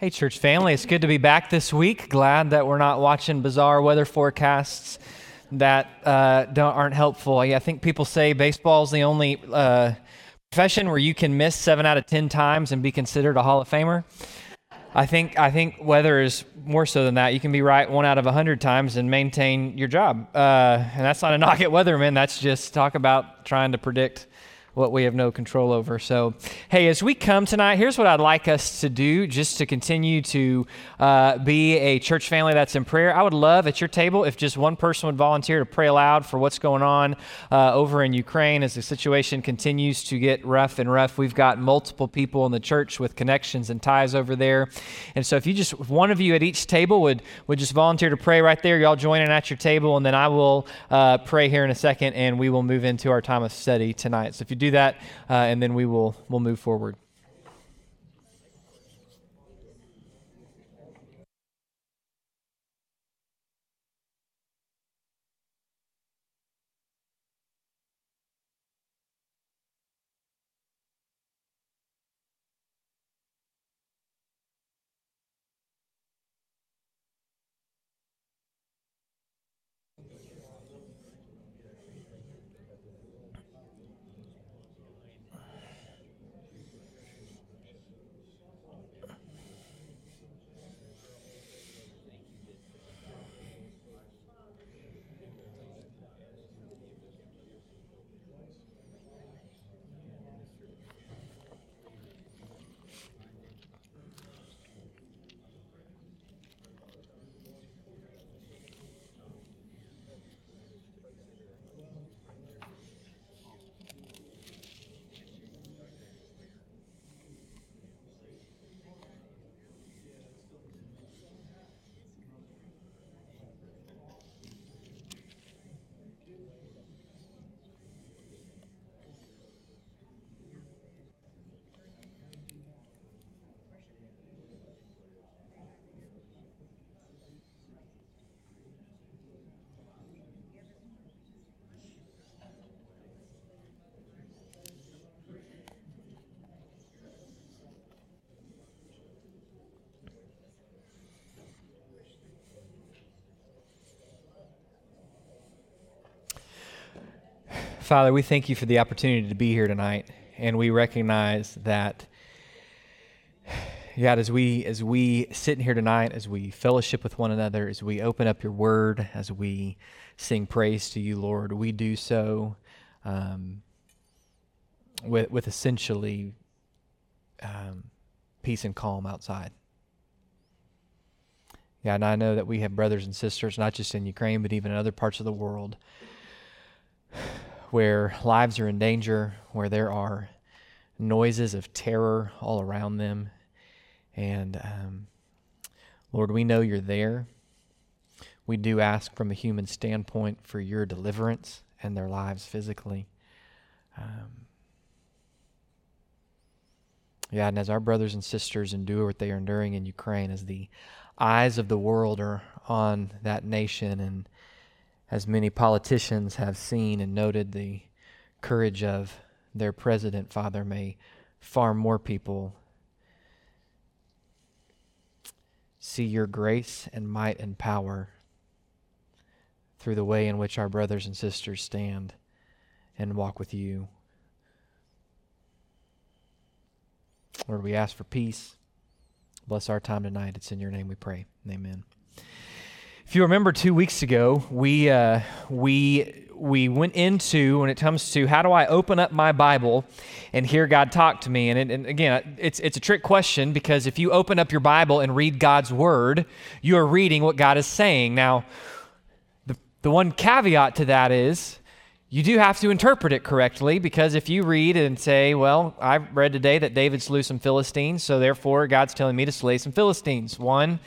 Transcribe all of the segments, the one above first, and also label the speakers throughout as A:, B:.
A: Hey, church family, it's good to be back this week. Glad that we're not watching bizarre weather forecasts that uh, aren't helpful. I think people say baseball is the only uh, profession where you can miss seven out of 10 times and be considered a Hall of Famer. I think, I think weather is more so than that. You can be right one out of a 100 times and maintain your job. Uh, and that's not a knock at weathermen, that's just talk about trying to predict what we have no control over. So, hey, as we come tonight, here's what I'd like us to do just to continue to uh, be a church family that's in prayer. I would love at your table if just one person would volunteer to pray aloud for what's going on uh, over in Ukraine as the situation continues to get rough and rough. We've got multiple people in the church with connections and ties over there. And so, if you just, if one of you at each table would, would just volunteer to pray right there, y'all join in at your table, and then I will uh, pray here in a second and we will move into our time of study tonight. So, if you do that, uh, and then we will we'll move forward. Father, we thank you for the opportunity to be here tonight, and we recognize that, God, as we as we sit here tonight, as we fellowship with one another, as we open up your Word, as we sing praise to you, Lord, we do so um, with with essentially um, peace and calm outside. Yeah, and I know that we have brothers and sisters, not just in Ukraine, but even in other parts of the world where lives are in danger, where there are noises of terror all around them. And um, Lord, we know you're there. We do ask from a human standpoint for your deliverance and their lives physically. Um, yeah, and as our brothers and sisters endure what they are enduring in Ukraine, as the eyes of the world are on that nation and as many politicians have seen and noted the courage of their president, Father, may far more people see your grace and might and power through the way in which our brothers and sisters stand and walk with you. Lord, we ask for peace. Bless our time tonight. It's in your name we pray. Amen. If you remember two weeks ago, we, uh, we, we went into when it comes to how do I open up my Bible and hear God talk to me. And, it, and again, it's, it's a trick question because if you open up your Bible and read God's Word, you are reading what God is saying. Now, the, the one caveat to that is you do have to interpret it correctly because if you read and say, well, I read today that David slew some Philistines, so therefore God's telling me to slay some Philistines. One,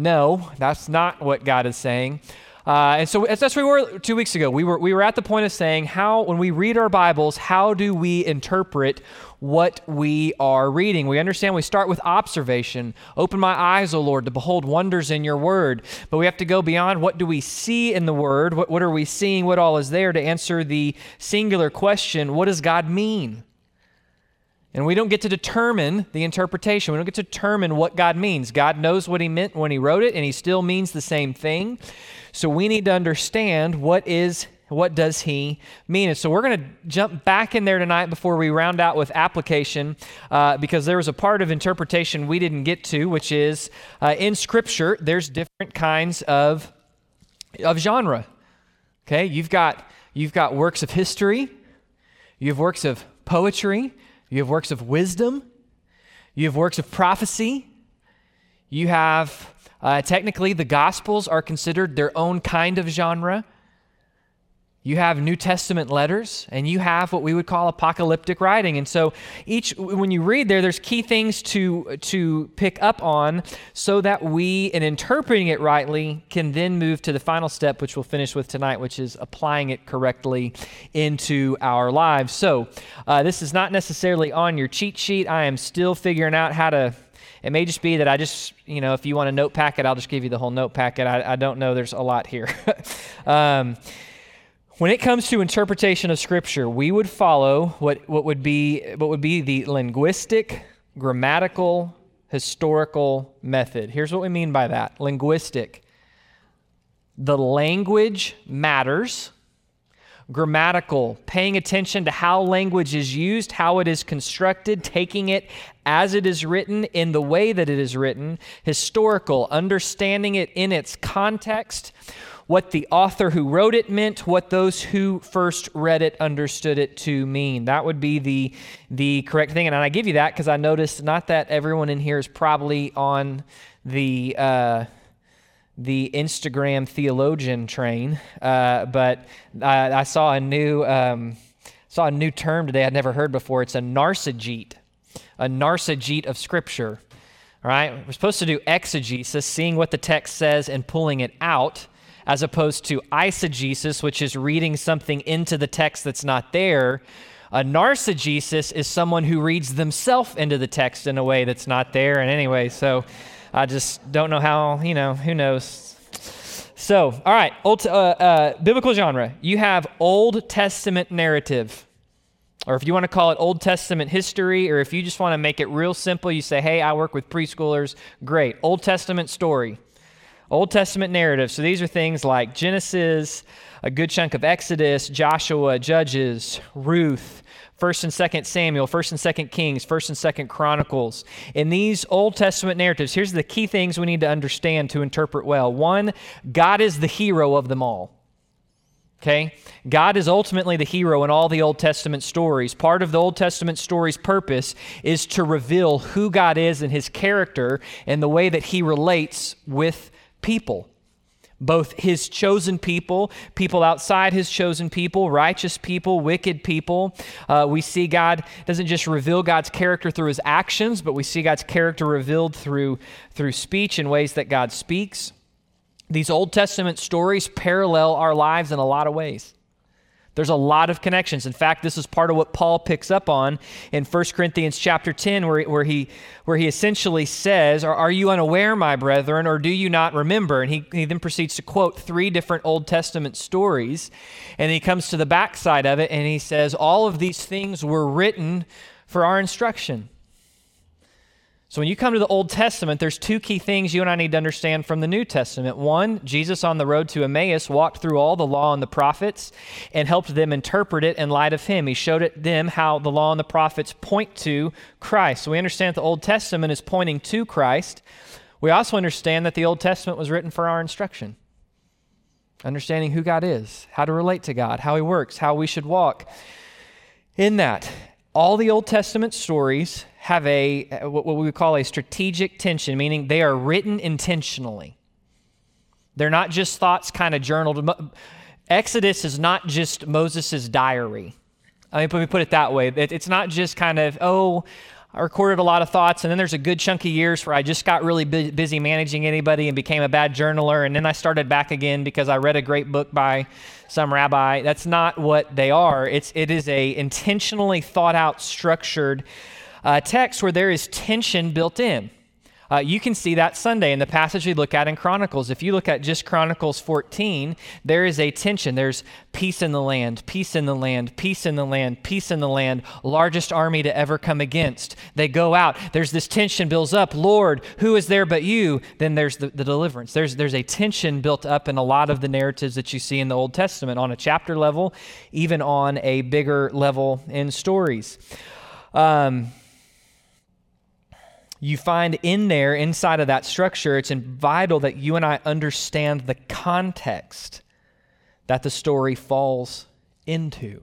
A: no, that's not what God is saying. Uh, and so that's where we were two weeks ago. We were, we were at the point of saying, how, when we read our Bibles, how do we interpret what we are reading? We understand we start with observation. Open my eyes, O Lord, to behold wonders in your word. But we have to go beyond what do we see in the word? What, what are we seeing? What all is there to answer the singular question what does God mean? And we don't get to determine the interpretation. We don't get to determine what God means. God knows what He meant when He wrote it, and He still means the same thing. So we need to understand what is what does he mean? And so we're going to jump back in there tonight before we round out with application, uh, because there was a part of interpretation we didn't get to, which is uh, in Scripture, there's different kinds of, of genre. Okay, you've got, you've got works of history, you have works of poetry, you have works of wisdom, you have works of prophecy, you have uh, technically the Gospels are considered their own kind of genre. You have New Testament letters, and you have what we would call apocalyptic writing. And so, each when you read there, there's key things to to pick up on, so that we, in interpreting it rightly, can then move to the final step, which we'll finish with tonight, which is applying it correctly into our lives. So, uh, this is not necessarily on your cheat sheet. I am still figuring out how to it may just be that I just, you know, if you want a note packet, I'll just give you the whole note packet. I, I don't know. There's a lot here. um, when it comes to interpretation of Scripture, we would follow what, what, would be, what would be the linguistic, grammatical, historical method. Here's what we mean by that linguistic. The language matters. Grammatical, paying attention to how language is used, how it is constructed, taking it as it is written in the way that it is written. Historical, understanding it in its context what the author who wrote it meant, what those who first read it understood it to mean. That would be the, the correct thing. And I give you that because I noticed not that everyone in here is probably on the. Uh, the Instagram theologian train, uh, but I, I, saw a new um, saw a new term today I'd never heard before. It's a narcissegete, a narcissegete of Scripture. All right, we're supposed to do exegesis, seeing what the text says and pulling it out as opposed to eisegesis, which is reading something into the text that's not there. A narcissist is someone who reads themselves into the text in a way that's not there. And anyway, so I just don't know how, you know, who knows. So, all right, old, uh, uh, biblical genre. You have Old Testament narrative, or if you want to call it Old Testament history, or if you just want to make it real simple, you say, hey, I work with preschoolers. Great. Old Testament story. Old Testament narrative. So these are things like Genesis, a good chunk of Exodus, Joshua, Judges, Ruth, 1st and 2nd Samuel, 1st and 2nd Kings, 1st and 2nd Chronicles. In these Old Testament narratives, here's the key things we need to understand to interpret well. One, God is the hero of them all. Okay? God is ultimately the hero in all the Old Testament stories. Part of the Old Testament story's purpose is to reveal who God is and his character and the way that he relates with people both his chosen people, people outside his chosen people, righteous people, wicked people. Uh, we see God doesn't just reveal God's character through his actions, but we see God's character revealed through, through speech in ways that God speaks. These Old Testament stories parallel our lives in a lot of ways. There's a lot of connections. In fact, this is part of what Paul picks up on in 1 Corinthians chapter 10, where, where, he, where he essentially says, are, are you unaware, my brethren, or do you not remember? And he, he then proceeds to quote three different Old Testament stories. And he comes to the backside of it and he says, All of these things were written for our instruction so when you come to the Old Testament, there's two key things you and I need to understand from the New Testament. One, Jesus on the road to Emmaus walked through all the law and the prophets and helped them interpret it in light of him. He showed it, them how the law and the prophets point to Christ. So we understand that the Old Testament is pointing to Christ. We also understand that the Old Testament was written for our instruction. Understanding who God is, how to relate to God, how he works, how we should walk. In that, all the Old Testament stories have a uh, what we would call a strategic tension, meaning they are written intentionally. They're not just thoughts kind of journaled. Exodus is not just Moses' diary. I mean, let me put it that way. It's not just kind of, oh, I recorded a lot of thoughts, and then there's a good chunk of years where I just got really busy managing anybody and became a bad journaler, and then I started back again because I read a great book by some rabbi. That's not what they are. It's it is a intentionally thought out, structured uh, text where there is tension built in. Uh, you can see that Sunday in the passage we look at in Chronicles. If you look at just Chronicles 14, there is a tension. There's peace in the land, peace in the land, peace in the land, peace in the land, largest army to ever come against. They go out. There's this tension builds up. Lord, who is there but you? Then there's the, the deliverance. There's, there's a tension built up in a lot of the narratives that you see in the Old Testament on a chapter level, even on a bigger level in stories. Um, you find in there, inside of that structure, it's vital that you and I understand the context that the story falls into.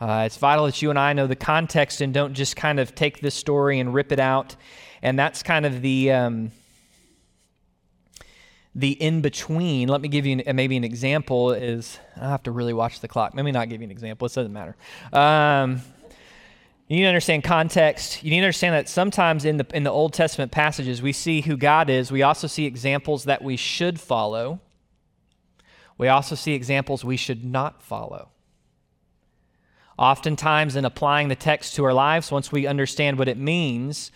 A: Uh, it's vital that you and I know the context and don't just kind of take this story and rip it out. And that's kind of the um, the in between. Let me give you an, maybe an example. Is I have to really watch the clock. Maybe not give you an example. It doesn't matter. Um, you need to understand context. You need to understand that sometimes in the, in the Old Testament passages, we see who God is. We also see examples that we should follow. We also see examples we should not follow. Oftentimes, in applying the text to our lives, once we understand what it means,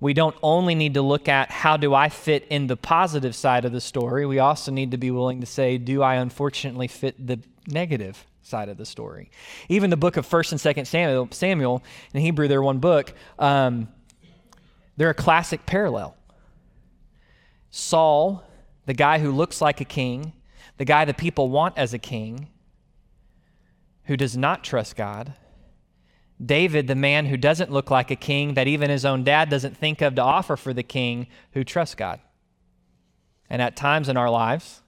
A: we don't only need to look at how do I fit in the positive side of the story, we also need to be willing to say, do I unfortunately fit the negative side of the story. Even the book of First and Second Samuel, Samuel in Hebrew, they're one book. Um, they're a classic parallel. Saul, the guy who looks like a king, the guy the people want as a king, who does not trust God. David, the man who doesn't look like a king, that even his own dad doesn't think of to offer for the king, who trusts God. And at times in our lives,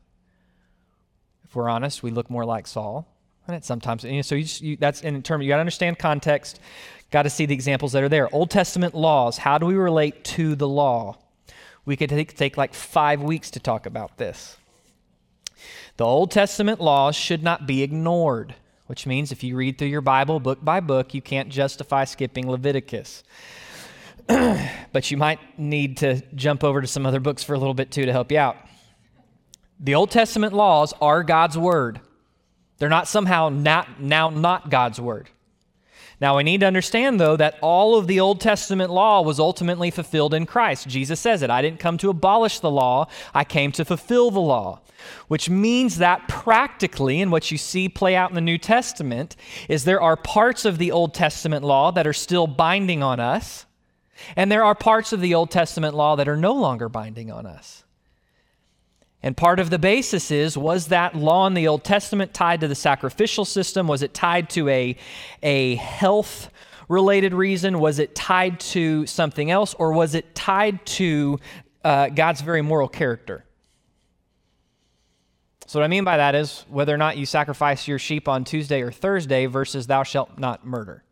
A: if we're honest, we look more like Saul and it sometimes, you know, so you, just, you, that's in terms, you got to understand context, got to see the examples that are there. Old Testament laws, how do we relate to the law? We could take, take like five weeks to talk about this. The Old Testament laws should not be ignored, which means if you read through your Bible book by book, you can't justify skipping Leviticus. but you might need to jump over to some other books for a little bit too to help you out. The Old Testament laws are God's word. They're not somehow not, now not God's word. Now, we need to understand, though, that all of the Old Testament law was ultimately fulfilled in Christ. Jesus says it I didn't come to abolish the law, I came to fulfill the law. Which means that practically, and what you see play out in the New Testament, is there are parts of the Old Testament law that are still binding on us, and there are parts of the Old Testament law that are no longer binding on us. And part of the basis is was that law in the Old Testament tied to the sacrificial system? Was it tied to a, a health related reason? Was it tied to something else? Or was it tied to uh, God's very moral character? So, what I mean by that is whether or not you sacrifice your sheep on Tuesday or Thursday versus thou shalt not murder.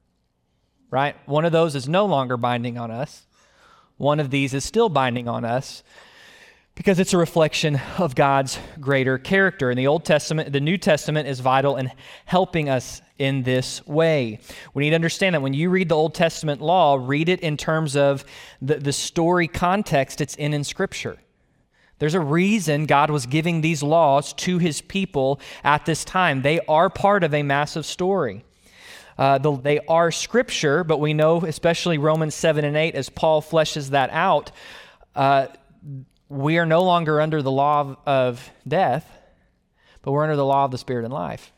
A: Right? One of those is no longer binding on us, one of these is still binding on us because it's a reflection of God's greater character. In the Old Testament, the New Testament is vital in helping us in this way. We need to understand that when you read the Old Testament law, read it in terms of the, the story context it's in in Scripture. There's a reason God was giving these laws to his people at this time. They are part of a massive story. Uh, the, they are scripture, but we know, especially Romans 7 and 8, as Paul fleshes that out, uh, we are no longer under the law of, of death, but we're under the law of the Spirit and life.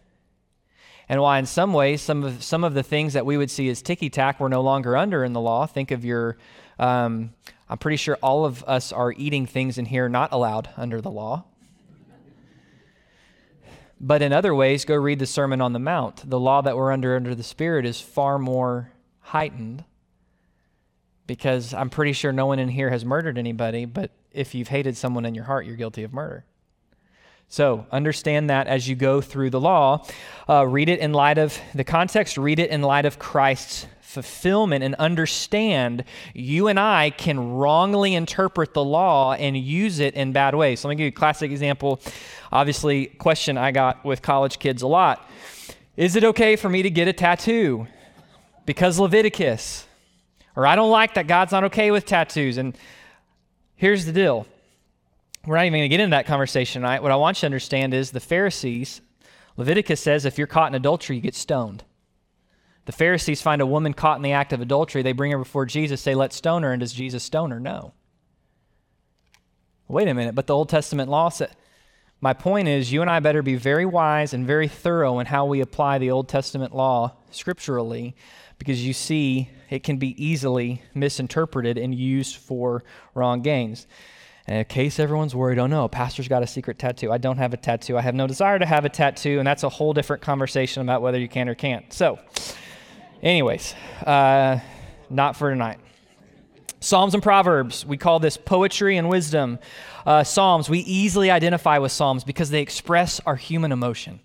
A: And why, in some ways, some of, some of the things that we would see as ticky tack we're no longer under in the law. Think of your, um, I'm pretty sure all of us are eating things in here not allowed under the law. But in other ways, go read the Sermon on the Mount. The law that we're under under the Spirit is far more heightened because I'm pretty sure no one in here has murdered anybody, but if you've hated someone in your heart, you're guilty of murder. So understand that as you go through the law. Uh, read it in light of the context, read it in light of Christ's fulfillment, and understand you and I can wrongly interpret the law and use it in bad ways. So let me give you a classic example. Obviously, question I got with college kids a lot. Is it okay for me to get a tattoo? Because Leviticus. Or I don't like that God's not okay with tattoos. And here's the deal we're not even going to get into that conversation tonight. What I want you to understand is the Pharisees, Leviticus says if you're caught in adultery, you get stoned. The Pharisees find a woman caught in the act of adultery. They bring her before Jesus, say, let's stone her. And does Jesus stone her? No. Wait a minute, but the Old Testament law said. My point is, you and I better be very wise and very thorough in how we apply the Old Testament law scripturally, because you see, it can be easily misinterpreted and used for wrong gains. And in case everyone's worried, oh no, pastor's got a secret tattoo. I don't have a tattoo. I have no desire to have a tattoo, and that's a whole different conversation about whether you can or can't. So, anyways, uh, not for tonight. Psalms and Proverbs, we call this poetry and wisdom. Uh, Psalms, we easily identify with Psalms because they express our human emotion.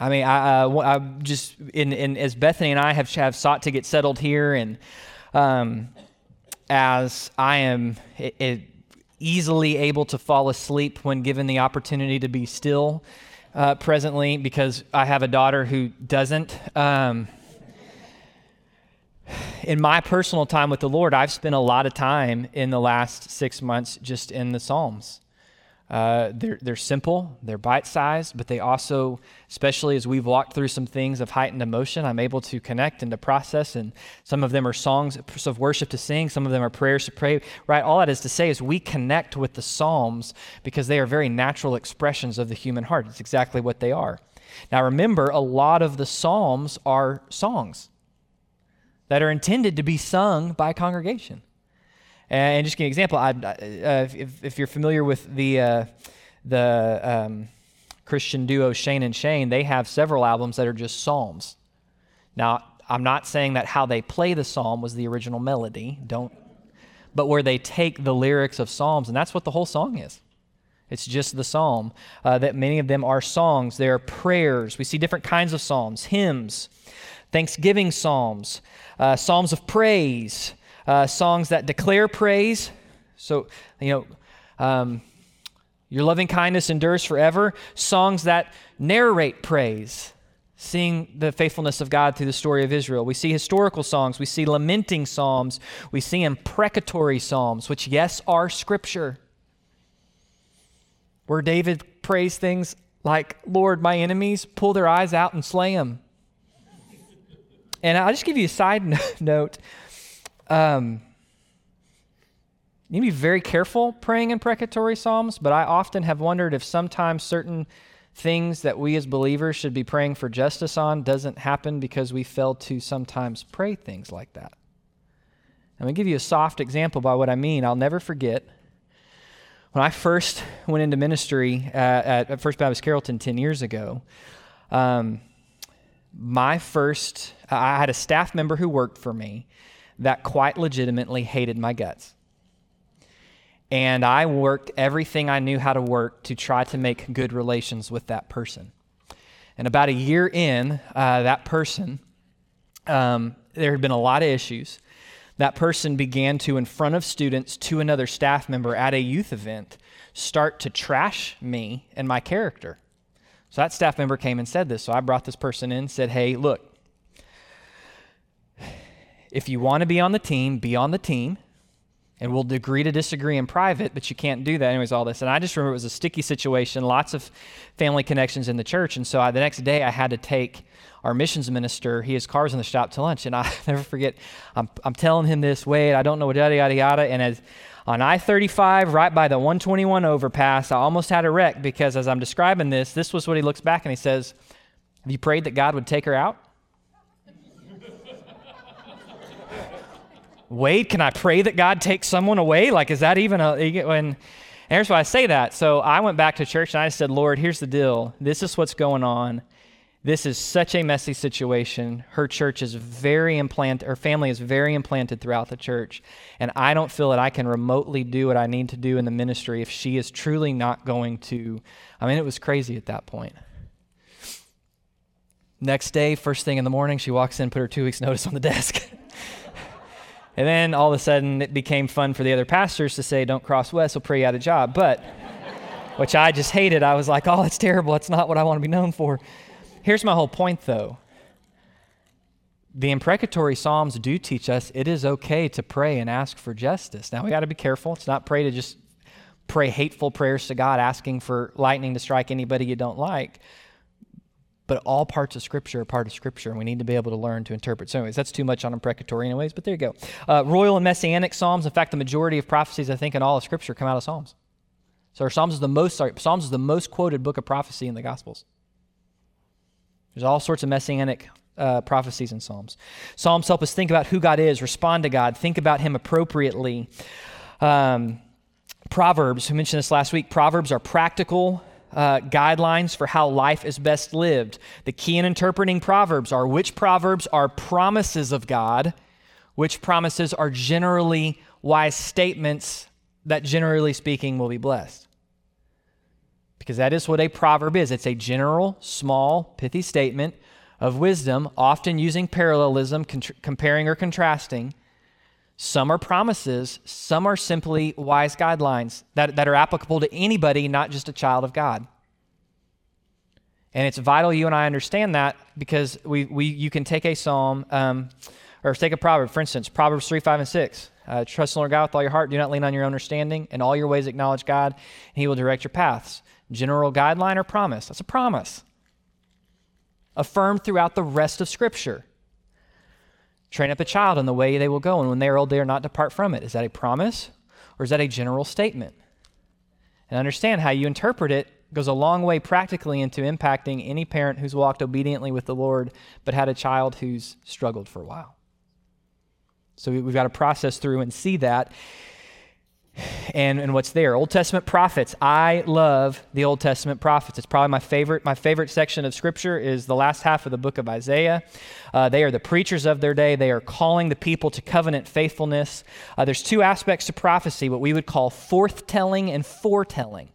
A: I mean, I, I just in, in, as Bethany and I have, have sought to get settled here, and um, as I am it, it easily able to fall asleep when given the opportunity to be still uh, presently, because I have a daughter who doesn't. Um, in my personal time with the Lord, I've spent a lot of time in the last six months just in the Psalms. Uh, they're, they're simple, they're bite sized, but they also, especially as we've walked through some things of heightened emotion, I'm able to connect and to process. And some of them are songs of worship to sing, some of them are prayers to pray, right? All that is to say is we connect with the Psalms because they are very natural expressions of the human heart. It's exactly what they are. Now, remember, a lot of the Psalms are songs that are intended to be sung by a congregation. And just give an example, I, uh, if, if, you're familiar with the, uh, the um, Christian duo Shane and Shane, they have several albums that are just psalms. Now, I'm not saying that how they play the psalm was the original melody, don't, but where they take the lyrics of psalms, and that's what the whole song is. It's just the psalm. Uh, that many of them are songs. They are prayers. We see different kinds of psalms, hymns, thanksgiving psalms, uh, psalms of praise, uh, songs that declare praise. So, you know, um, your loving kindness endures forever. Songs that narrate praise, seeing the faithfulness of God through the story of Israel. We see historical songs, we see lamenting psalms, we see imprecatory psalms, which, yes, are scripture. Where David prays things like, Lord, my enemies, pull their eyes out and slay them. And I'll just give you a side note. Um, you need to be very careful praying imprecatory psalms, but I often have wondered if sometimes certain things that we as believers should be praying for justice on doesn't happen because we fail to sometimes pray things like that. I'm going to give you a soft example by what I mean. I'll never forget when I first went into ministry at, at First Baptist Carrollton 10 years ago. Um, my first, I had a staff member who worked for me that quite legitimately hated my guts. And I worked everything I knew how to work to try to make good relations with that person. And about a year in, uh, that person, um, there had been a lot of issues. That person began to, in front of students, to another staff member at a youth event, start to trash me and my character. So that staff member came and said this. So I brought this person in, said, Hey, look, if you want to be on the team, be on the team. And we'll agree to disagree in private, but you can't do that. Anyways, all this. And I just remember it was a sticky situation, lots of family connections in the church. And so I, the next day I had to take our missions minister, he has cars in the shop to lunch. And I never forget, I'm, I'm telling him this, wait, I don't know what, yada, yada, yada. And as on I 35, right by the 121 overpass, I almost had a wreck because as I'm describing this, this was what he looks back and he says, Have you prayed that God would take her out? Wade, can I pray that God takes someone away? Like, is that even a. And here's why I say that. So I went back to church and I said, Lord, here's the deal. This is what's going on. This is such a messy situation. Her church is very implanted, her family is very implanted throughout the church. And I don't feel that I can remotely do what I need to do in the ministry if she is truly not going to. I mean, it was crazy at that point. Next day, first thing in the morning, she walks in, put her two weeks' notice on the desk. And then all of a sudden, it became fun for the other pastors to say, Don't cross west, we'll pray you out of job. But, which I just hated. I was like, Oh, it's terrible. It's not what I want to be known for. Here's my whole point, though. The imprecatory Psalms do teach us it is okay to pray and ask for justice. Now, we got to be careful. It's not pray to just pray hateful prayers to God, asking for lightning to strike anybody you don't like. But all parts of Scripture are part of Scripture, and we need to be able to learn to interpret. So, anyways, that's too much on imprecatory, anyways, but there you go. Uh, royal and messianic Psalms. In fact, the majority of prophecies, I think, in all of Scripture come out of Psalms. So, Psalms is the most, sorry, Psalms is the most quoted book of prophecy in the Gospels. There's all sorts of messianic uh, prophecies in Psalms. Psalms help us think about who God is, respond to God, think about Him appropriately. Um, Proverbs, we mentioned this last week, Proverbs are practical uh, guidelines for how life is best lived. The key in interpreting Proverbs are which Proverbs are promises of God, which promises are generally wise statements that, generally speaking, will be blessed. Because that is what a proverb is it's a general, small, pithy statement of wisdom, often using parallelism, comparing or contrasting. Some are promises, some are simply wise guidelines that, that are applicable to anybody, not just a child of God. And it's vital you and I understand that because we, we, you can take a psalm um, or take a proverb, for instance, Proverbs 3, 5, and 6. Uh, Trust in the Lord God with all your heart. Do not lean on your understanding. In all your ways, acknowledge God, and He will direct your paths. General guideline or promise? That's a promise. Affirmed throughout the rest of Scripture. Train up a child in the way they will go, and when they are old, they are not depart from it. Is that a promise or is that a general statement? And understand how you interpret it goes a long way practically into impacting any parent who's walked obediently with the Lord but had a child who's struggled for a while. So we've got to process through and see that and, and what's there. Old Testament prophets. I love the Old Testament prophets. It's probably my favorite. My favorite section of Scripture is the last half of the book of Isaiah. Uh, they are the preachers of their day. They are calling the people to covenant faithfulness. Uh, there's two aspects to prophecy, what we would call forthtelling and foretelling.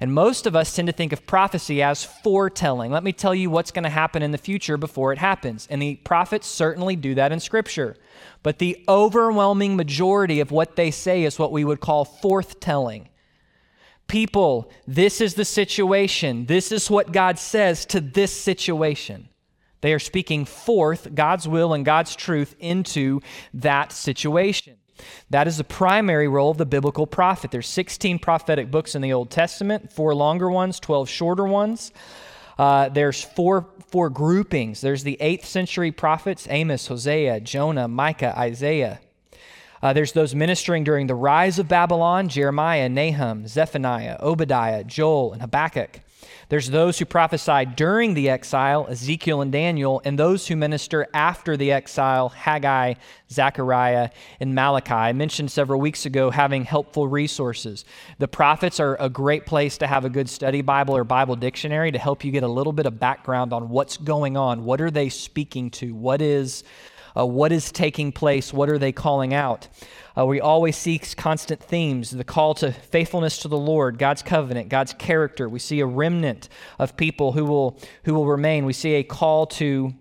A: And most of us tend to think of prophecy as foretelling. Let me tell you what's going to happen in the future before it happens. And the prophets certainly do that in Scripture. But the overwhelming majority of what they say is what we would call forthtelling. People, this is the situation. This is what God says to this situation. They are speaking forth God's will and God's truth into that situation. That is the primary role of the biblical prophet. There's 16 prophetic books in the Old Testament, four longer ones, 12 shorter ones. Uh, there's four, four groupings. There's the 8th century prophets Amos, Hosea, Jonah, Micah, Isaiah. Uh, there's those ministering during the rise of Babylon Jeremiah, Nahum, Zephaniah, Obadiah, Joel, and Habakkuk. There's those who prophesied during the exile, Ezekiel and Daniel, and those who minister after the exile, Haggai, Zechariah, and Malachi. I mentioned several weeks ago having helpful resources. The prophets are a great place to have a good study Bible or Bible dictionary to help you get a little bit of background on what's going on. What are they speaking to? What is uh, what is taking place? What are they calling out? Uh, we always seek constant themes the call to faithfulness to the Lord, God's covenant, God's character. We see a remnant of people who will, who will remain. We see a call to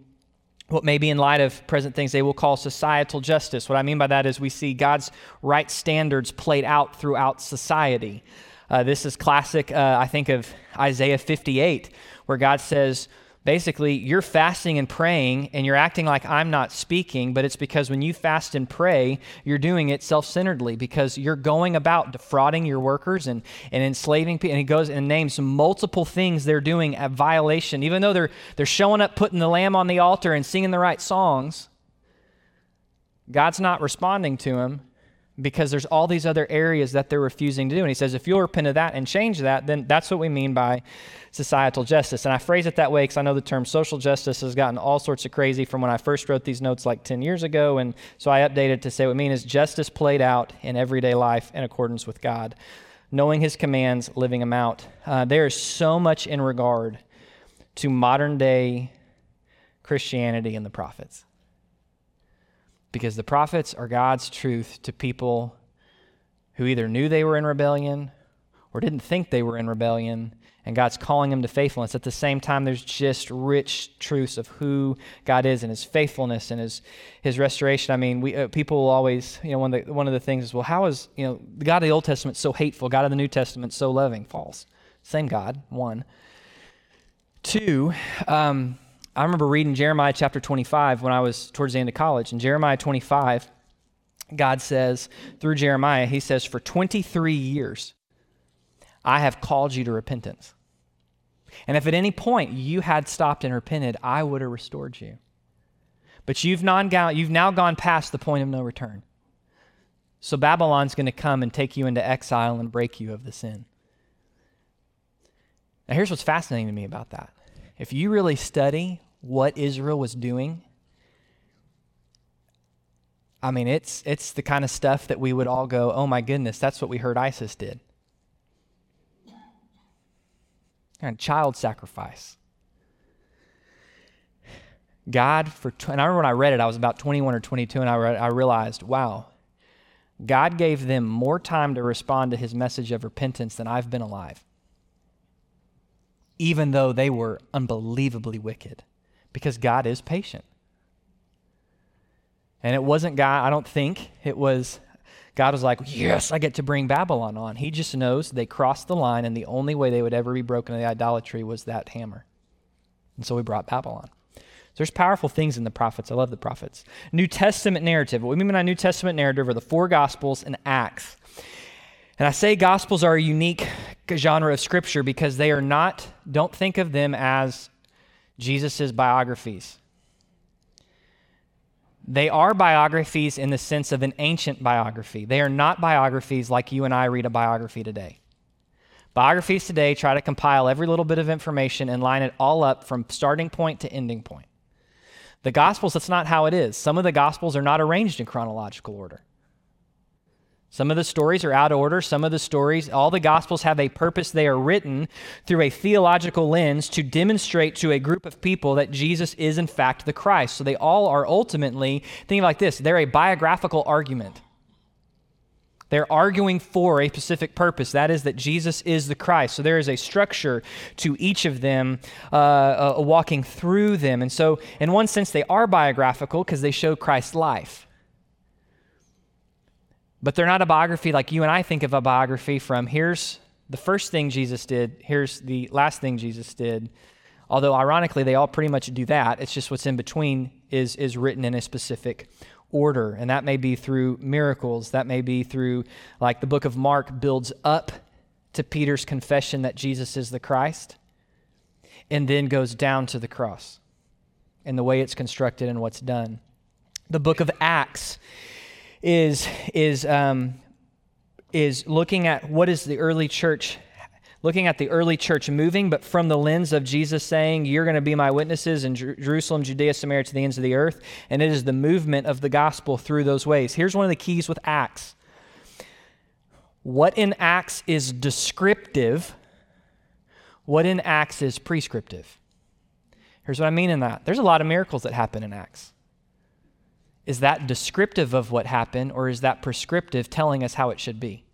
A: what maybe in light of present things they will call societal justice. What I mean by that is we see God's right standards played out throughout society. Uh, this is classic, uh, I think, of Isaiah 58, where God says, basically you're fasting and praying and you're acting like I'm not speaking, but it's because when you fast and pray, you're doing it self centeredly because you're going about defrauding your workers and, and enslaving people. And he goes and names multiple things they're doing at violation, even though they're, they're showing up, putting the lamb on the altar, and singing the right songs. God's not responding to them because there's all these other areas that they're refusing to do. And he says, if you'll repent of that and change that, then that's what we mean by societal justice. And I phrase it that way because I know the term social justice has gotten all sorts of crazy from when I first wrote these notes like 10 years ago. And so I updated to say what I mean is justice played out in everyday life in accordance with God, knowing his commands, living them out. Uh, there is so much in regard to modern day Christianity and the prophets because the prophets are God's truth to people who either knew they were in rebellion or didn't think they were in rebellion, and God's calling them to faithfulness. At the same time, there's just rich truths of who God is and His faithfulness and His His restoration. I mean, we uh, people will always, you know, one of the one of the things is, well, how is you know the God of the Old Testament so hateful? God of the New Testament so loving? False. Same God. One. Two. Um, I remember reading Jeremiah chapter 25 when I was towards the end of college. In Jeremiah 25, God says, through Jeremiah, He says, For 23 years, I have called you to repentance. And if at any point you had stopped and repented, I would have restored you. But you've, non- you've now gone past the point of no return. So Babylon's going to come and take you into exile and break you of the sin. Now, here's what's fascinating to me about that. If you really study what Israel was doing, I mean, it's, it's the kind of stuff that we would all go, oh my goodness, that's what we heard ISIS did. And child sacrifice. God, for, and I remember when I read it, I was about 21 or 22, and I, I realized, wow, God gave them more time to respond to his message of repentance than I've been alive, even though they were unbelievably wicked, because God is patient. And it wasn't God, I don't think it was, God was like, yes, I get to bring Babylon on. He just knows they crossed the line, and the only way they would ever be broken of the idolatry was that hammer. And so we brought Babylon. So there's powerful things in the prophets. I love the prophets. New Testament narrative. What we mean by New Testament narrative are the four Gospels and Acts. And I say Gospels are a unique genre of Scripture because they are not, don't think of them as Jesus' biographies. They are biographies in the sense of an ancient biography. They are not biographies like you and I read a biography today. Biographies today try to compile every little bit of information and line it all up from starting point to ending point. The Gospels, that's not how it is. Some of the Gospels are not arranged in chronological order. Some of the stories are out of order. Some of the stories, all the Gospels have a purpose. They are written through a theological lens to demonstrate to a group of people that Jesus is, in fact, the Christ. So they all are ultimately, think like this they're a biographical argument. They're arguing for a specific purpose. That is that Jesus is the Christ. So there is a structure to each of them, uh, uh, walking through them. And so, in one sense, they are biographical because they show Christ's life. But they're not a biography like you and I think of a biography from here's the first thing Jesus did, here's the last thing Jesus did. Although, ironically, they all pretty much do that. It's just what's in between is, is written in a specific order. And that may be through miracles. That may be through, like the book of Mark builds up to Peter's confession that Jesus is the Christ and then goes down to the cross and the way it's constructed and what's done. The book of Acts is, is, um, is looking at what is the early church looking at the early church moving, but from the lens of Jesus saying, You're going to be my witnesses in Jer- Jerusalem, Judea, Samaria, to the ends of the earth. And it is the movement of the gospel through those ways. Here's one of the keys with Acts what in Acts is descriptive, what in Acts is prescriptive. Here's what I mean in that there's a lot of miracles that happen in Acts. Is that descriptive of what happened, or is that prescriptive telling us how it should be?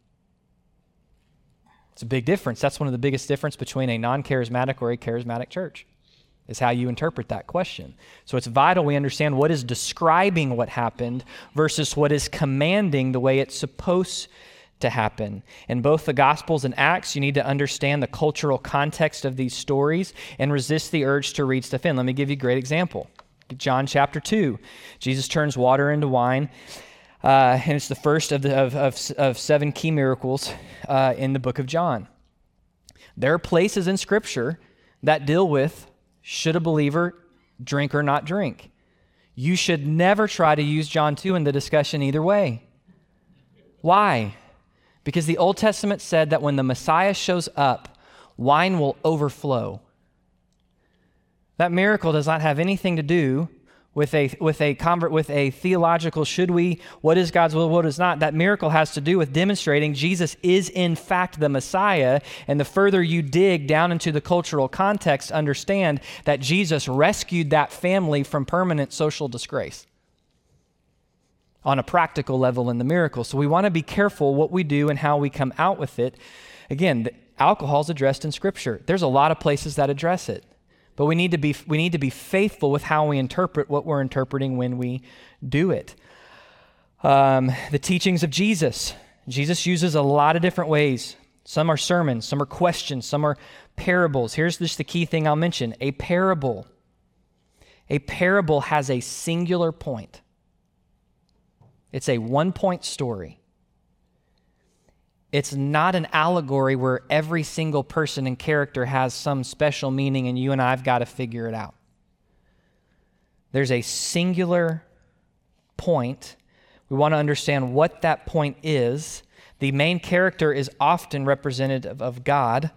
A: It's a big difference. That's one of the biggest difference between a non-charismatic or a charismatic church. Is how you interpret that question. So it's vital we understand what is describing what happened versus what is commanding the way it's supposed to happen. In both the Gospels and Acts, you need to understand the cultural context of these stories and resist the urge to read stuff in. Let me give you a great example. John chapter 2. Jesus turns water into wine. Uh, and it's the first of, the, of, of, of seven key miracles uh, in the book of John. There are places in Scripture that deal with should a believer drink or not drink. You should never try to use John 2 in the discussion either way. Why? Because the Old Testament said that when the Messiah shows up, wine will overflow. That miracle does not have anything to do with a with a convert with a theological should we what is God's will what is not. That miracle has to do with demonstrating Jesus is in fact the Messiah. And the further you dig down into the cultural context understand that Jesus rescued that family from permanent social disgrace on a practical level in the miracle. So we want to be careful what we do and how we come out with it. Again alcohol is addressed in scripture. There's a lot of places that address it but we need to be, we need to be faithful with how we interpret what we're interpreting when we do it. Um, the teachings of Jesus. Jesus uses a lot of different ways. Some are sermons, some are questions, some are parables. Here's just the key thing I'll mention a parable. A parable has a singular point, it's a one point story. It's not an allegory where every single person and character has some special meaning and you and I have got to figure it out. There's a singular point. We want to understand what that point is. The main character is often representative of God.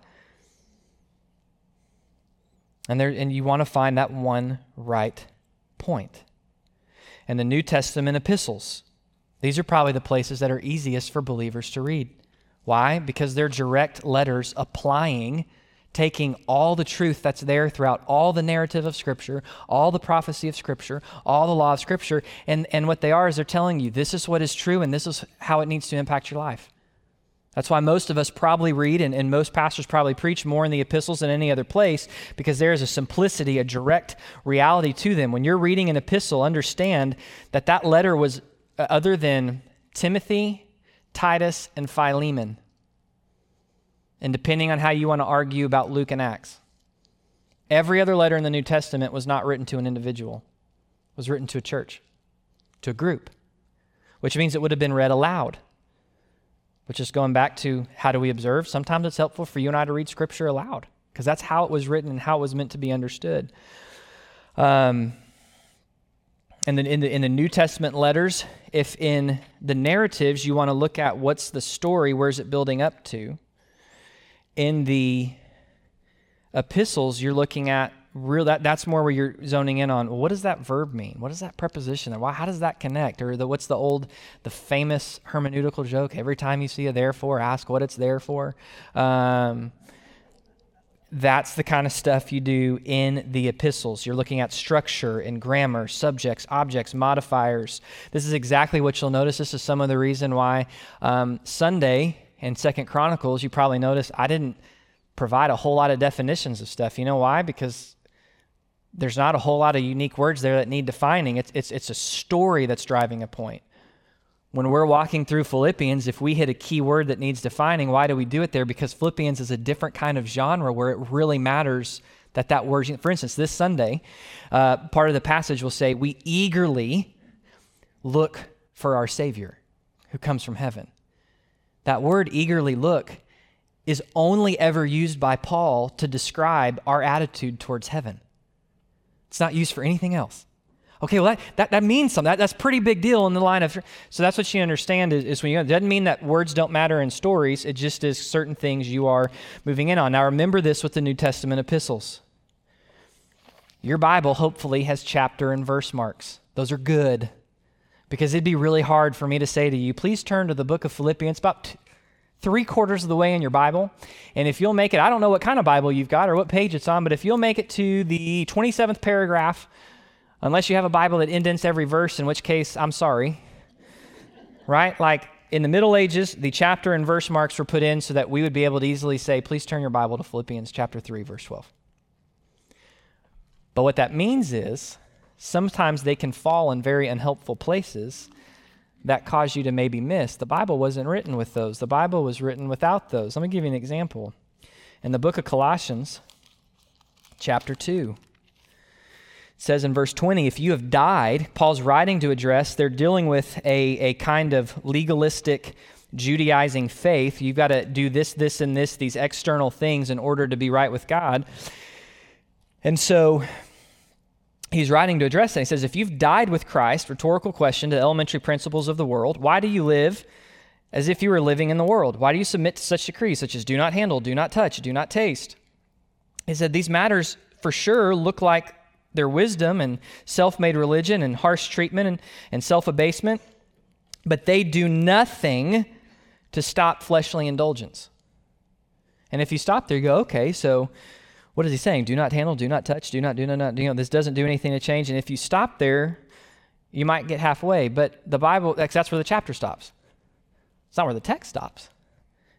A: And, there, and you want to find that one right point. And the New Testament epistles, these are probably the places that are easiest for believers to read. Why? Because they're direct letters applying taking all the truth that's there throughout all the narrative of Scripture, all the prophecy of Scripture, all the law of Scripture, and, and what they are is they're telling you this is what is true and this is how it needs to impact your life. That's why most of us probably read, and, and most pastors probably preach more in the epistles than any other place, because there is a simplicity, a direct reality to them. When you're reading an epistle, understand that that letter was uh, other than Timothy, Titus, and Philemon and depending on how you want to argue about Luke and Acts. Every other letter in the New Testament was not written to an individual, it was written to a church, to a group, which means it would have been read aloud. Which is going back to how do we observe? Sometimes it's helpful for you and I to read Scripture aloud because that's how it was written and how it was meant to be understood. Um, and then in the, in the New Testament letters, if in the narratives you want to look at what's the story, where's it building up to, in the epistles, you're looking at real that that's more where you're zoning in on well, what does that verb mean? What does that preposition? Why how does that connect? Or the what's the old the famous hermeneutical joke every time you see a therefore ask what it's there for? Um, that's the kind of stuff you do in the epistles you're looking at structure and grammar subjects objects modifiers this is exactly what you'll notice this is some of the reason why um, sunday and Second Chronicles, you probably noticed I didn't provide a whole lot of definitions of stuff. You know why? Because there's not a whole lot of unique words there that need defining. It's, it's, it's a story that's driving a point. When we're walking through Philippians, if we hit a key word that needs defining, why do we do it there? Because Philippians is a different kind of genre where it really matters that that word, for instance, this Sunday, uh, part of the passage will say, We eagerly look for our Savior who comes from heaven. That word eagerly look is only ever used by Paul to describe our attitude towards heaven. It's not used for anything else. Okay, well, that, that, that means something. That, that's pretty big deal in the line of. So that's what you understand is, is when you. It doesn't mean that words don't matter in stories, it just is certain things you are moving in on. Now, remember this with the New Testament epistles. Your Bible hopefully has chapter and verse marks, those are good because it'd be really hard for me to say to you, please turn to the book of Philippians, about t- three quarters of the way in your Bible. And if you'll make it, I don't know what kind of Bible you've got or what page it's on, but if you'll make it to the 27th paragraph, unless you have a Bible that indents every verse, in which case, I'm sorry, right? Like in the Middle Ages, the chapter and verse marks were put in so that we would be able to easily say, please turn your Bible to Philippians chapter 3, verse 12. But what that means is, sometimes they can fall in very unhelpful places that cause you to maybe miss. The Bible wasn't written with those, the Bible was written without those. Let me give you an example. In the book of Colossians, chapter 2, it says in verse 20, if you have died, Paul's writing to address, they're dealing with a, a kind of legalistic, Judaizing faith. You've got to do this, this, and this, these external things in order to be right with God. And so he's writing to address that. He says, If you've died with Christ, rhetorical question to the elementary principles of the world, why do you live as if you were living in the world? Why do you submit to such decrees, such as do not handle, do not touch, do not taste? He said, These matters for sure look like their wisdom and self made religion and harsh treatment and, and self abasement, but they do nothing to stop fleshly indulgence. And if you stop there, you go, okay, so what is he saying? Do not handle, do not touch, do not, do not, not you know, this doesn't do anything to change. And if you stop there, you might get halfway. But the Bible, that's where the chapter stops. It's not where the text stops.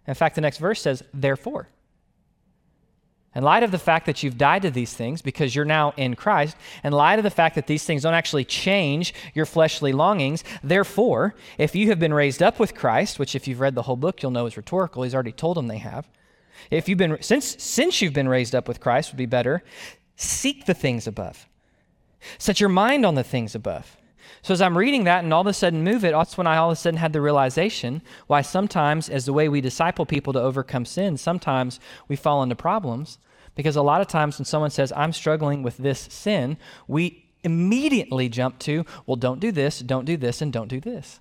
A: In fact, the next verse says, therefore. In light of the fact that you've died to these things because you're now in Christ, in light of the fact that these things don't actually change your fleshly longings, therefore, if you have been raised up with Christ, which if you've read the whole book, you'll know is rhetorical, he's already told them they have, if you've been since since you've been raised up with Christ would be better, seek the things above. Set your mind on the things above. So as I'm reading that and all of a sudden move it, that's when I all of a sudden had the realization why sometimes, as the way we disciple people to overcome sin, sometimes we fall into problems. Because a lot of times when someone says, I'm struggling with this sin, we immediately jump to, well, don't do this, don't do this, and don't do this.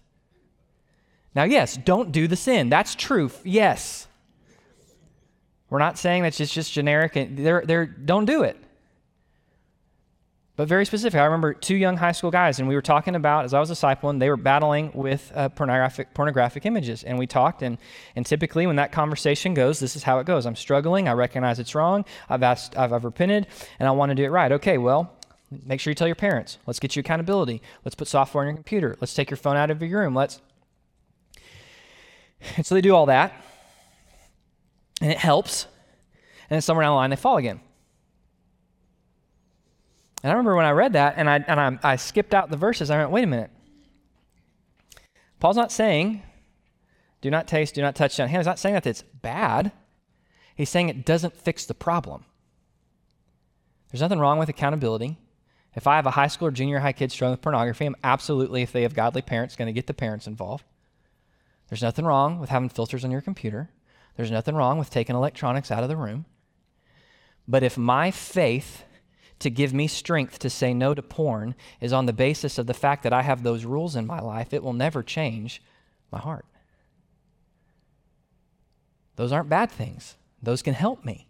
A: Now, yes, don't do the sin. That's true. Yes. We're not saying that's just, just generic. They're, they're, don't do it but very specific. I remember two young high school guys, and we were talking about, as I was discipling, they were battling with uh, pornographic, pornographic images. And we talked, and, and typically when that conversation goes, this is how it goes. I'm struggling. I recognize it's wrong. I've, asked, I've, I've repented, and I want to do it right. Okay, well, make sure you tell your parents. Let's get you accountability. Let's put software on your computer. Let's take your phone out of your room. Let's. And so they do all that, and it helps. And then somewhere down the line, they fall again. And I remember when I read that and I, and I, I skipped out the verses, I went, wait a minute. Paul's not saying, do not taste, do not touch down. He's not saying that it's bad. He's saying it doesn't fix the problem. There's nothing wrong with accountability. If I have a high school or junior high kid struggling with pornography, I'm absolutely, if they have godly parents, going to get the parents involved. There's nothing wrong with having filters on your computer. There's nothing wrong with taking electronics out of the room. But if my faith to give me strength to say no to porn is on the basis of the fact that I have those rules in my life, it will never change my heart. Those aren't bad things, those can help me.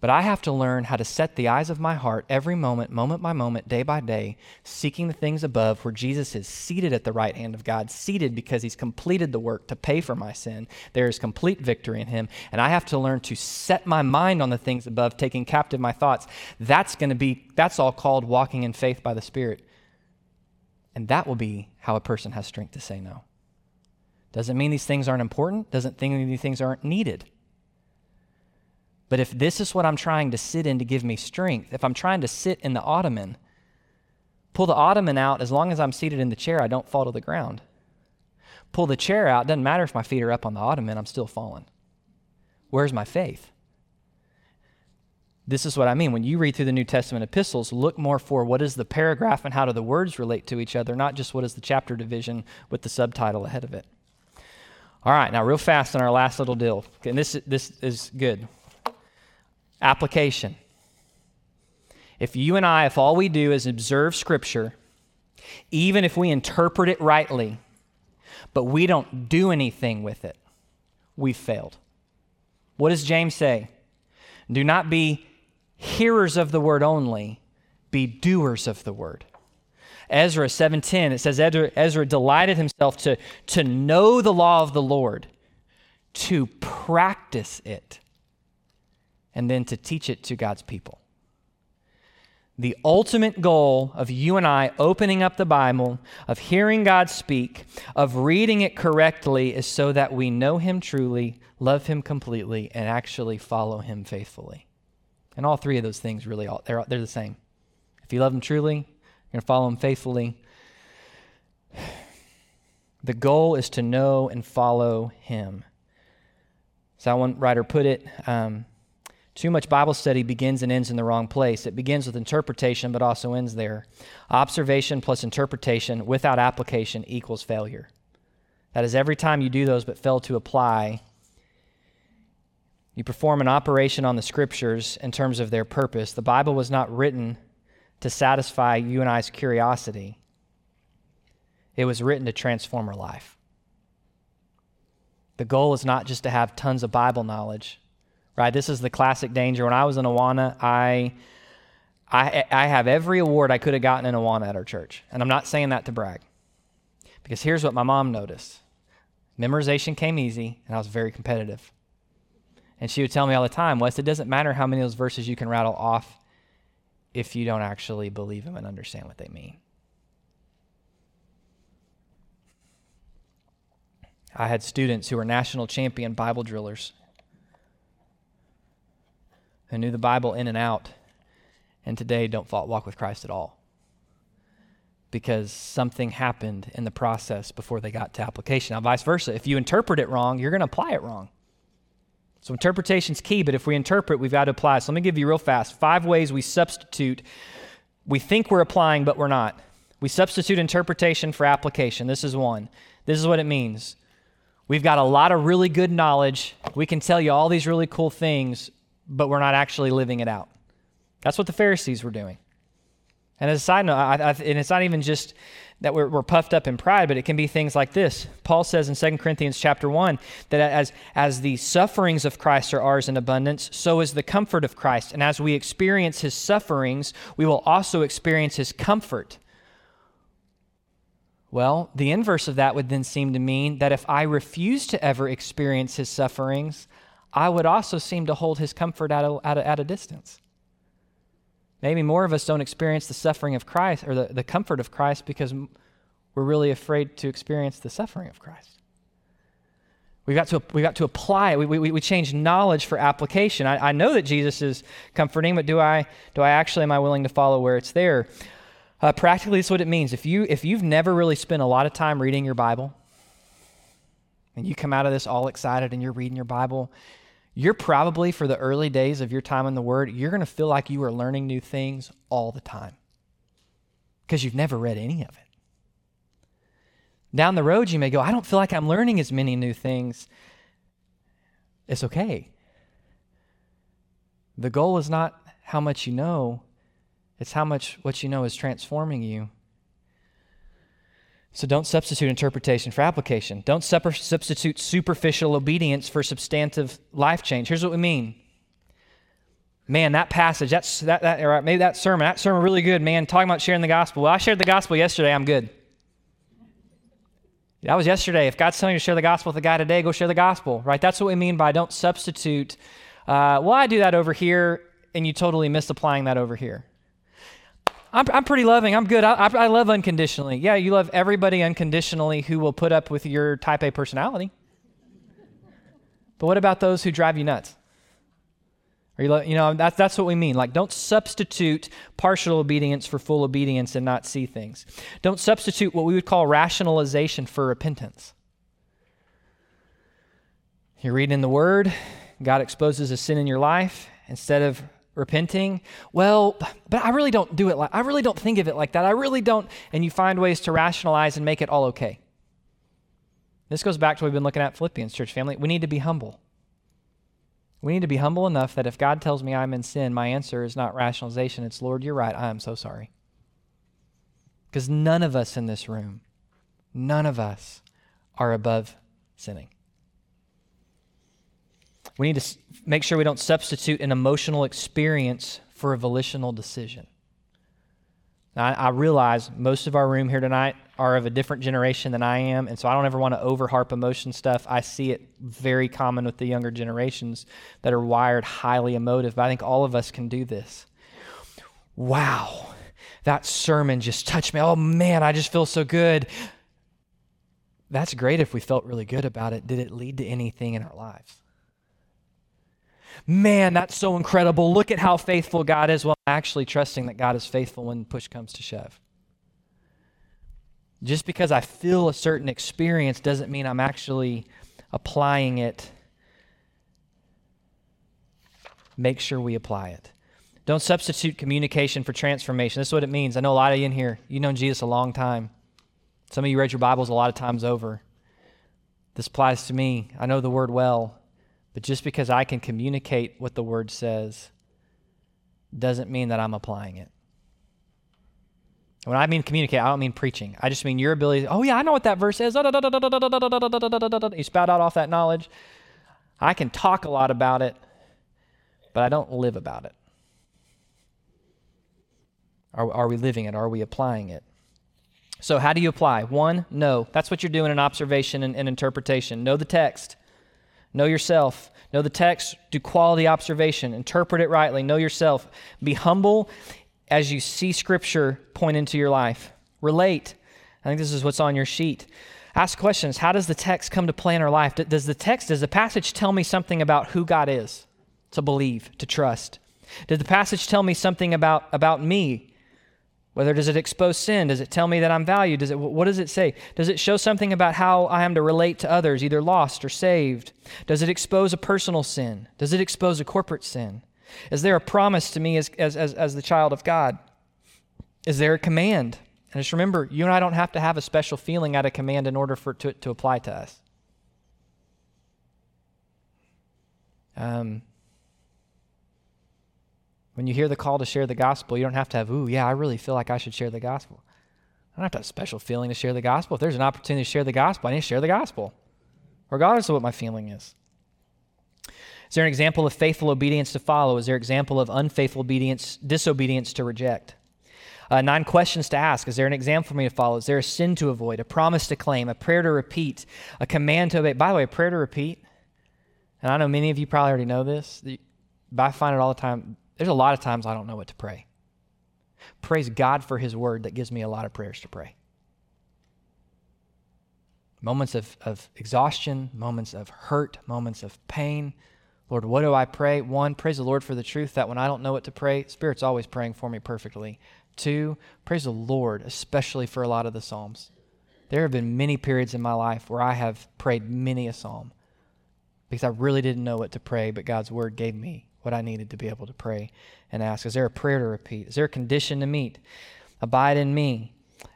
A: But I have to learn how to set the eyes of my heart every moment, moment by moment, day by day, seeking the things above where Jesus is seated at the right hand of God, seated because he's completed the work to pay for my sin. There is complete victory in him. And I have to learn to set my mind on the things above, taking captive my thoughts. That's going to be, that's all called walking in faith by the Spirit. And that will be how a person has strength to say no. Doesn't mean these things aren't important, doesn't mean these things aren't needed. But if this is what I'm trying to sit in to give me strength, if I'm trying to sit in the ottoman, pull the ottoman out, as long as I'm seated in the chair, I don't fall to the ground. Pull the chair out, doesn't matter if my feet are up on the ottoman, I'm still falling. Where's my faith? This is what I mean. When you read through the New Testament epistles, look more for what is the paragraph and how do the words relate to each other, not just what is the chapter division with the subtitle ahead of it. All right, now real fast on our last little deal. And this, this is good. Application. If you and I, if all we do is observe Scripture, even if we interpret it rightly, but we don't do anything with it, we've failed. What does James say? Do not be hearers of the word only, be doers of the word. Ezra 7:10 it says Ezra, Ezra delighted himself to, to know the law of the Lord, to practice it and then to teach it to God's people. The ultimate goal of you and I opening up the Bible, of hearing God speak, of reading it correctly is so that we know Him truly, love Him completely, and actually follow Him faithfully. And all three of those things really, all, they're, they're the same. If you love Him truly, you're going to follow Him faithfully. The goal is to know and follow Him. So one writer put it. Um, too much Bible study begins and ends in the wrong place. It begins with interpretation, but also ends there. Observation plus interpretation without application equals failure. That is, every time you do those but fail to apply, you perform an operation on the scriptures in terms of their purpose. The Bible was not written to satisfy you and I's curiosity, it was written to transform our life. The goal is not just to have tons of Bible knowledge right? This is the classic danger. When I was in Awana, I, I, I have every award I could have gotten in Awana at our church. And I'm not saying that to brag. Because here's what my mom noticed memorization came easy, and I was very competitive. And she would tell me all the time, Wes, it doesn't matter how many of those verses you can rattle off if you don't actually believe them and understand what they mean. I had students who were national champion Bible drillers who knew the Bible in and out, and today don't walk with Christ at all. Because something happened in the process before they got to application. Now, vice versa. If you interpret it wrong, you're going to apply it wrong. So, interpretation's key, but if we interpret, we've got to apply. So, let me give you real fast five ways we substitute. We think we're applying, but we're not. We substitute interpretation for application. This is one. This is what it means. We've got a lot of really good knowledge. We can tell you all these really cool things, but we're not actually living it out. That's what the Pharisees were doing. And as a side note, I, I, and it's not even just that we're, we're, puffed up in pride, but it can be things like this. Paul says in 2 Corinthians chapter 1 that as, as the sufferings of Christ are ours in abundance, so is the comfort of Christ. And as we experience his sufferings, we will also experience his comfort. Well, the inverse of that would then seem to mean that if I refuse to ever experience his sufferings, I would also seem to hold his comfort at a, at a, at a distance. Maybe more of us don't experience the suffering of Christ or the, the comfort of Christ because we're really afraid to experience the suffering of Christ. We've got to, we've got to apply it. We, we, we change knowledge for application. I, I know that Jesus is comforting, but do I, do I actually, am I willing to follow where it's there? Uh, practically, this is what it means. If, you, if you've never really spent a lot of time reading your Bible, and you come out of this all excited and you're reading your Bible, you're probably, for the early days of your time in the Word, you're going to feel like you are learning new things all the time because you've never read any of it. Down the road, you may go, I don't feel like I'm learning as many new things. It's okay. The goal is not how much you know, it's how much what you know is transforming you so don't substitute interpretation for application. Don't substitute superficial obedience for substantive life change. Here's what we mean. Man, that passage, that's that, that or maybe that sermon, that sermon really good, man, talking about sharing the gospel. Well, I shared the gospel yesterday, I'm good. That was yesterday. If God's telling you to share the gospel with a guy today, go share the gospel, right? That's what we mean by don't substitute. Uh, well, I do that over here, and you totally misapplying that over here. I'm, I'm pretty loving. I'm good. I, I, I love unconditionally. Yeah, you love everybody unconditionally who will put up with your type A personality. But what about those who drive you nuts? Are you, you know, that's, that's what we mean. Like, don't substitute partial obedience for full obedience and not see things. Don't substitute what we would call rationalization for repentance. You're reading the Word, God exposes a sin in your life. Instead of repenting? Well but i really don't do it like i really don't think of it like that. I really don't and you find ways to rationalize and make it all okay. This goes back to what we've been looking at philippians church family. We need to be humble. We need to be humble enough that if god tells me i'm in sin my answer is not rationalization. It's lord you're right. I am so sorry. Because none of us in this room none of us are above sinning we need to make sure we don't substitute an emotional experience for a volitional decision. Now, I, realize most of our room here tonight are of a different generation than I am, and so I don't ever want to overharp emotion stuff. I see it very common with the younger generations that are wired highly emotive, but I think all of us can do this. Wow, that sermon just touched me. Oh man, I just feel so good. That's great if we felt really good about it. Did it lead to anything in our lives? Man, that's so incredible. Look at how faithful God is. Well, actually trusting that God is faithful when push comes to shove. Just because I feel a certain experience doesn't mean I'm actually applying it. Make sure we apply it. Don't substitute communication for transformation. This is what it means. I know a lot of you in here, you've known Jesus a long time. Some of you read your Bibles a lot of times over. This applies to me. I know the word well. But just because I can communicate what the word says doesn't mean that I'm applying it. When I mean communicate, I don't mean preaching. I just mean your ability. Oh, yeah, I know what that verse says. You spout out off that knowledge. I can talk a lot about it, but I don't live about it. Are, are we living it? Are we applying it? So, how do you apply? One, know. That's what you're doing in observation and, and interpretation. Know the text. Know yourself. Know the text. Do quality observation. Interpret it rightly. Know yourself. Be humble as you see Scripture point into your life. Relate. I think this is what's on your sheet. Ask questions. How does the text come to play in our life? Does the text, does the passage tell me something about who God is to believe, to trust? Did the passage tell me something about, about me whether does it expose sin? Does it tell me that I'm valued? Does it, what does it say? Does it show something about how I am to relate to others, either lost or saved? Does it expose a personal sin? Does it expose a corporate sin? Is there a promise to me as, as, as, as the child of God? Is there a command? And just remember, you and I don't have to have a special feeling at a command in order for it to, to apply to us. Um, when you hear the call to share the gospel, you don't have to have, ooh, yeah, I really feel like I should share the gospel. I don't have to have a special feeling to share the gospel. If there's an opportunity to share the gospel, I need to share the gospel, regardless of what my feeling is. Is there an example of faithful obedience to follow? Is there an example of unfaithful obedience, disobedience to reject? Uh, nine questions to ask. Is there an example for me to follow? Is there a sin to avoid, a promise to claim, a prayer to repeat, a command to obey? By the way, a prayer to repeat, and I know many of you probably already know this, but I find it all the time. There's a lot of times I don't know what to pray. Praise God for His word that gives me a lot of prayers to pray. Moments of, of exhaustion, moments of hurt, moments of pain. Lord, what do I pray? One, praise the Lord for the truth that when I don't know what to pray, Spirit's always praying for me perfectly. Two, praise the Lord, especially for a lot of the Psalms. There have been many periods in my life where I have prayed many a psalm because I really didn't know what to pray, but God's word gave me what I needed to be able to pray and ask. Is there a prayer to repeat? Is there a condition to meet? Abide in me.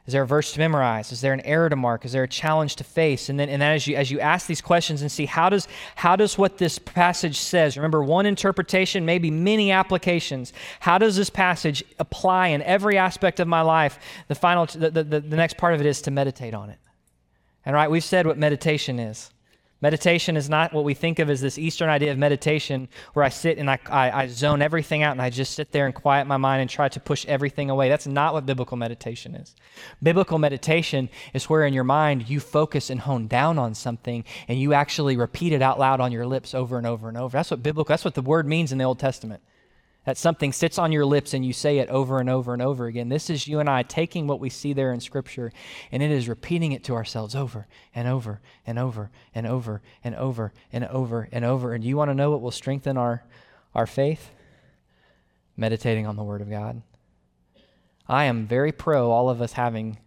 A: Is there a verse to memorize? Is there an error to mark? Is there a challenge to face? And then, and then as you as you ask these questions and see how does how does what this passage says? Remember, one interpretation, maybe many applications. How does this passage apply in every aspect of my life? The final, the, the, the next part of it is to meditate on it. And right, we've said what meditation is. Meditation is not what we think of as this Eastern idea of meditation where I sit and I, I, I, zone everything out and I just sit there and quiet my mind and try to push everything away. That's not what biblical meditation is. Biblical meditation is where in your mind you focus and hone down on something and you actually repeat it out loud on your lips over and over and over. That's what biblical, that's what the word means in the Old Testament that something sits on your lips and you say it over and over and over again. This is you and I taking what we see there in Scripture and it is repeating it to ourselves over and over and over and over and over and over and over. And you want to know what will strengthen our, our faith? Meditating on the Word of God. I am very pro all of us having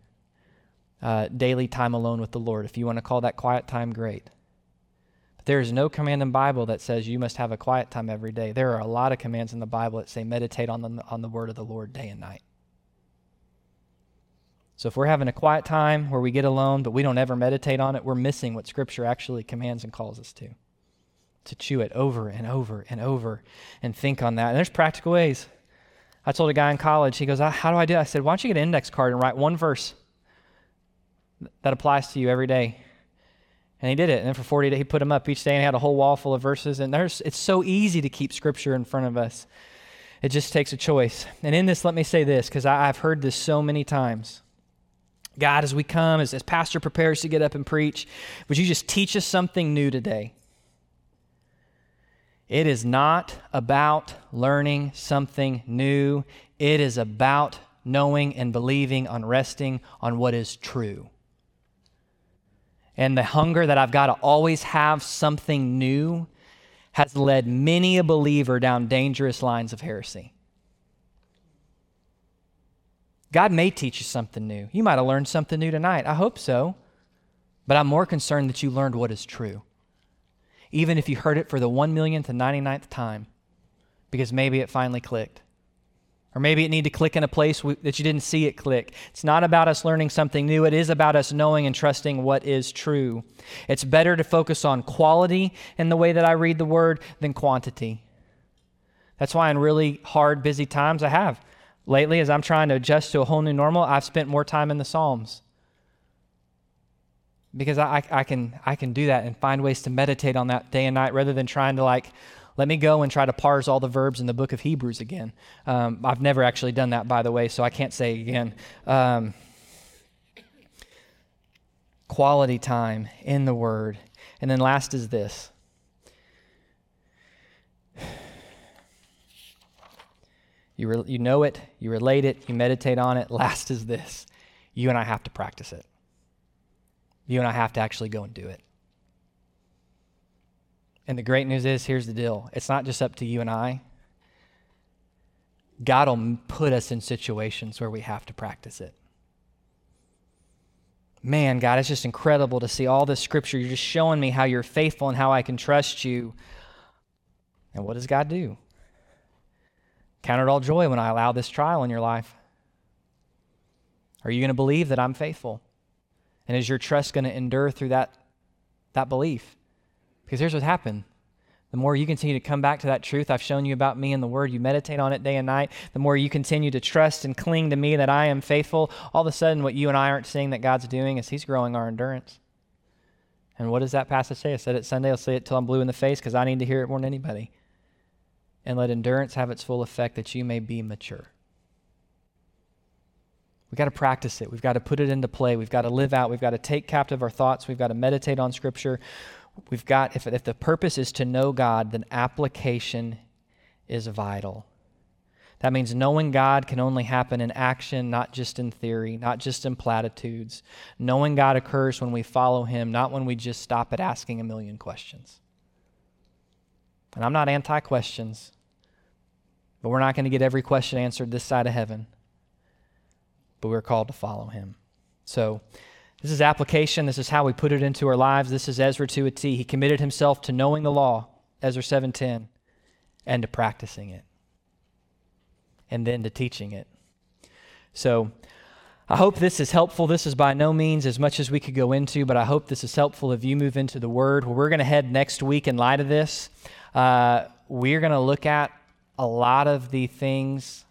A: uh, daily time alone with the Lord. If you want to call that quiet time, great. There is no command in Bible that says you must have a quiet time every day. There are a lot of commands in the Bible that say meditate on the, on the word of the Lord day and night. So if we're having a quiet time where we get alone, but we don't ever meditate on it, we're missing what Scripture actually commands and calls us to. To chew it over and over and over and think on that. And there's practical ways. I told a guy in college, he goes, How do I do that? I said, Why don't you get an index card and write one verse that applies to you every day? And he did it. And then for 40 days, he put them up each day and he had a whole wall full of verses. And there's, it's so easy to keep scripture in front of us. It just takes a choice. And in this, let me say this, because I've heard this so many times. God, as we come, as, as Pastor prepares to get up and preach, would you just teach us something new today? It is not about learning something new, it is about knowing and believing on resting on what is true and the hunger that I've got to always have something new has led many a believer down dangerous lines of heresy. God may teach you something new. You might have learned something new tonight. I hope so. But I'm more concerned that you learned what is true. Even if you heard it for the one millionth and 99th time, because maybe it finally clicked. Or maybe it need to click in a place that you didn't see it click. It's not about us learning something new. It is about us knowing and trusting what is true. It's better to focus on quality in the way that I read the word than quantity. That's why in really hard, busy times I have. Lately, as I'm trying to adjust to a whole new normal, I've spent more time in the Psalms. Because I, I, can, I can do that and find ways to meditate on that day and night rather than trying to like let me go and try to parse all the verbs in the book of Hebrews again. Um, I've never actually done that, by the way, so I can't say again. Um, quality time in the Word. And then last is this. You, re- you know it, you relate it, you meditate on it. Last is this. You and I have to practice it. You and I have to actually go and do it. And the great news is here's the deal it's not just up to you and I. God will put us in situations where we have to practice it. Man, God, it's just incredible to see all this scripture. You're just showing me how you're faithful and how I can trust you. And what does God do? Count it all joy when I allow this trial in your life. Are you going to believe that I'm faithful? And is your trust going to endure through that, that belief? Because here's what happened. The more you continue to come back to that truth I've shown you about me in the Word, you meditate on it day and night, the more you continue to trust and cling to me that I am faithful, all of a sudden, what you and I aren't seeing that God's doing is He's growing our endurance. And what does that passage say? I said it Sunday. I'll say it till I'm blue in the face because I need to hear it more than anybody. And let endurance have its full effect that you may be mature. We've got to practice it. We've got to put it into play. We've got to live out. We've got to take captive our thoughts. We've got to meditate on Scripture. We've got, if, if the purpose is to know God, then application is vital. That means knowing God can only happen in action, not just in theory, not just in platitudes. Knowing God occurs when we follow Him, not when we just stop at asking a million questions. And I'm not anti questions, but we're not going to get every question answered this side of heaven but we're called to follow him. So, this is application. This is how we put it into our lives. This is Ezra to a T. He committed himself to knowing the law, Ezra 7:10, and to practicing it. And then to teaching it. So, I hope this is helpful. This is by no means as much as we could go into, but I hope this is helpful if you move into the Word. Well, we're going to head next week in light of this. Uh, we're going to look at a lot of the things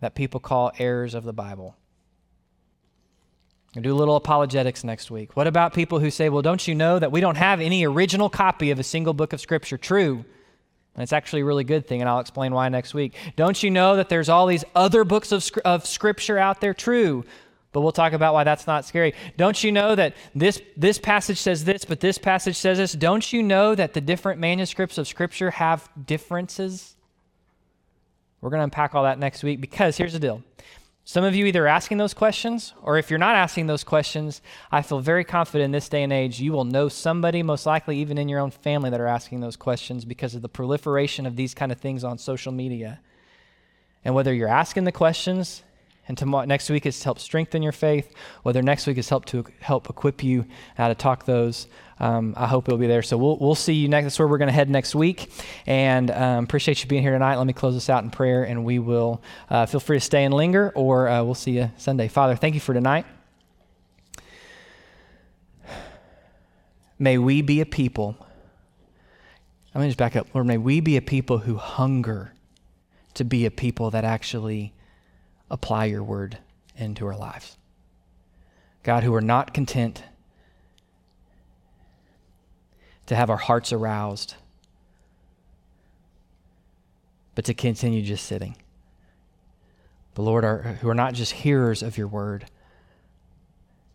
A: that people call errors of the Bible. We'll do a little apologetics next week. What about people who say, well, don't you know that we don't have any original copy of a single book of Scripture? True. And it's actually a really good thing, and I'll explain why next week. Don't you know that there's all these other books of, of Scripture out there? True. But we'll talk about why that's not scary. Don't you know that this, this passage says this, but this passage says this? Don't you know that the different manuscripts of Scripture have differences? We're going to unpack all that next week because here's the deal. Some of you either asking those questions, or if you're not asking those questions, I feel very confident in this day and age you will know somebody, most likely even in your own family, that are asking those questions because of the proliferation of these kind of things on social media. And whether you're asking the questions and tomorrow, next week is to help strengthen your faith, whether next week is help to help equip you how to talk those. Um, I hope it'll be there. So we'll, we'll see you next. That's where we're going to head next week. And um, appreciate you being here tonight. Let me close this out in prayer, and we will uh, feel free to stay and linger, or uh, we'll see you Sunday. Father, thank you for tonight. May we be a people. Let me just back up. Lord, may we be a people who hunger to be a people that actually apply your word into our lives. God, who are not content to have our hearts aroused, but to continue just sitting. But Lord, are, who are not just hearers of your word,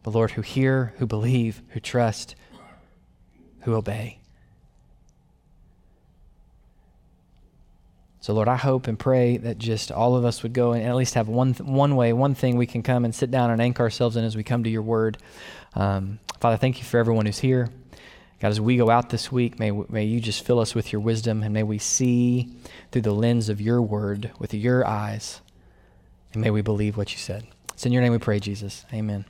A: but Lord, who hear, who believe, who trust, who obey. So, Lord, I hope and pray that just all of us would go and at least have one, one way, one thing we can come and sit down and anchor ourselves in as we come to your word. Um, Father, thank you for everyone who's here. God, as we go out this week, may, may you just fill us with your wisdom and may we see through the lens of your word with your eyes. And may we believe what you said. It's in your name we pray, Jesus. Amen.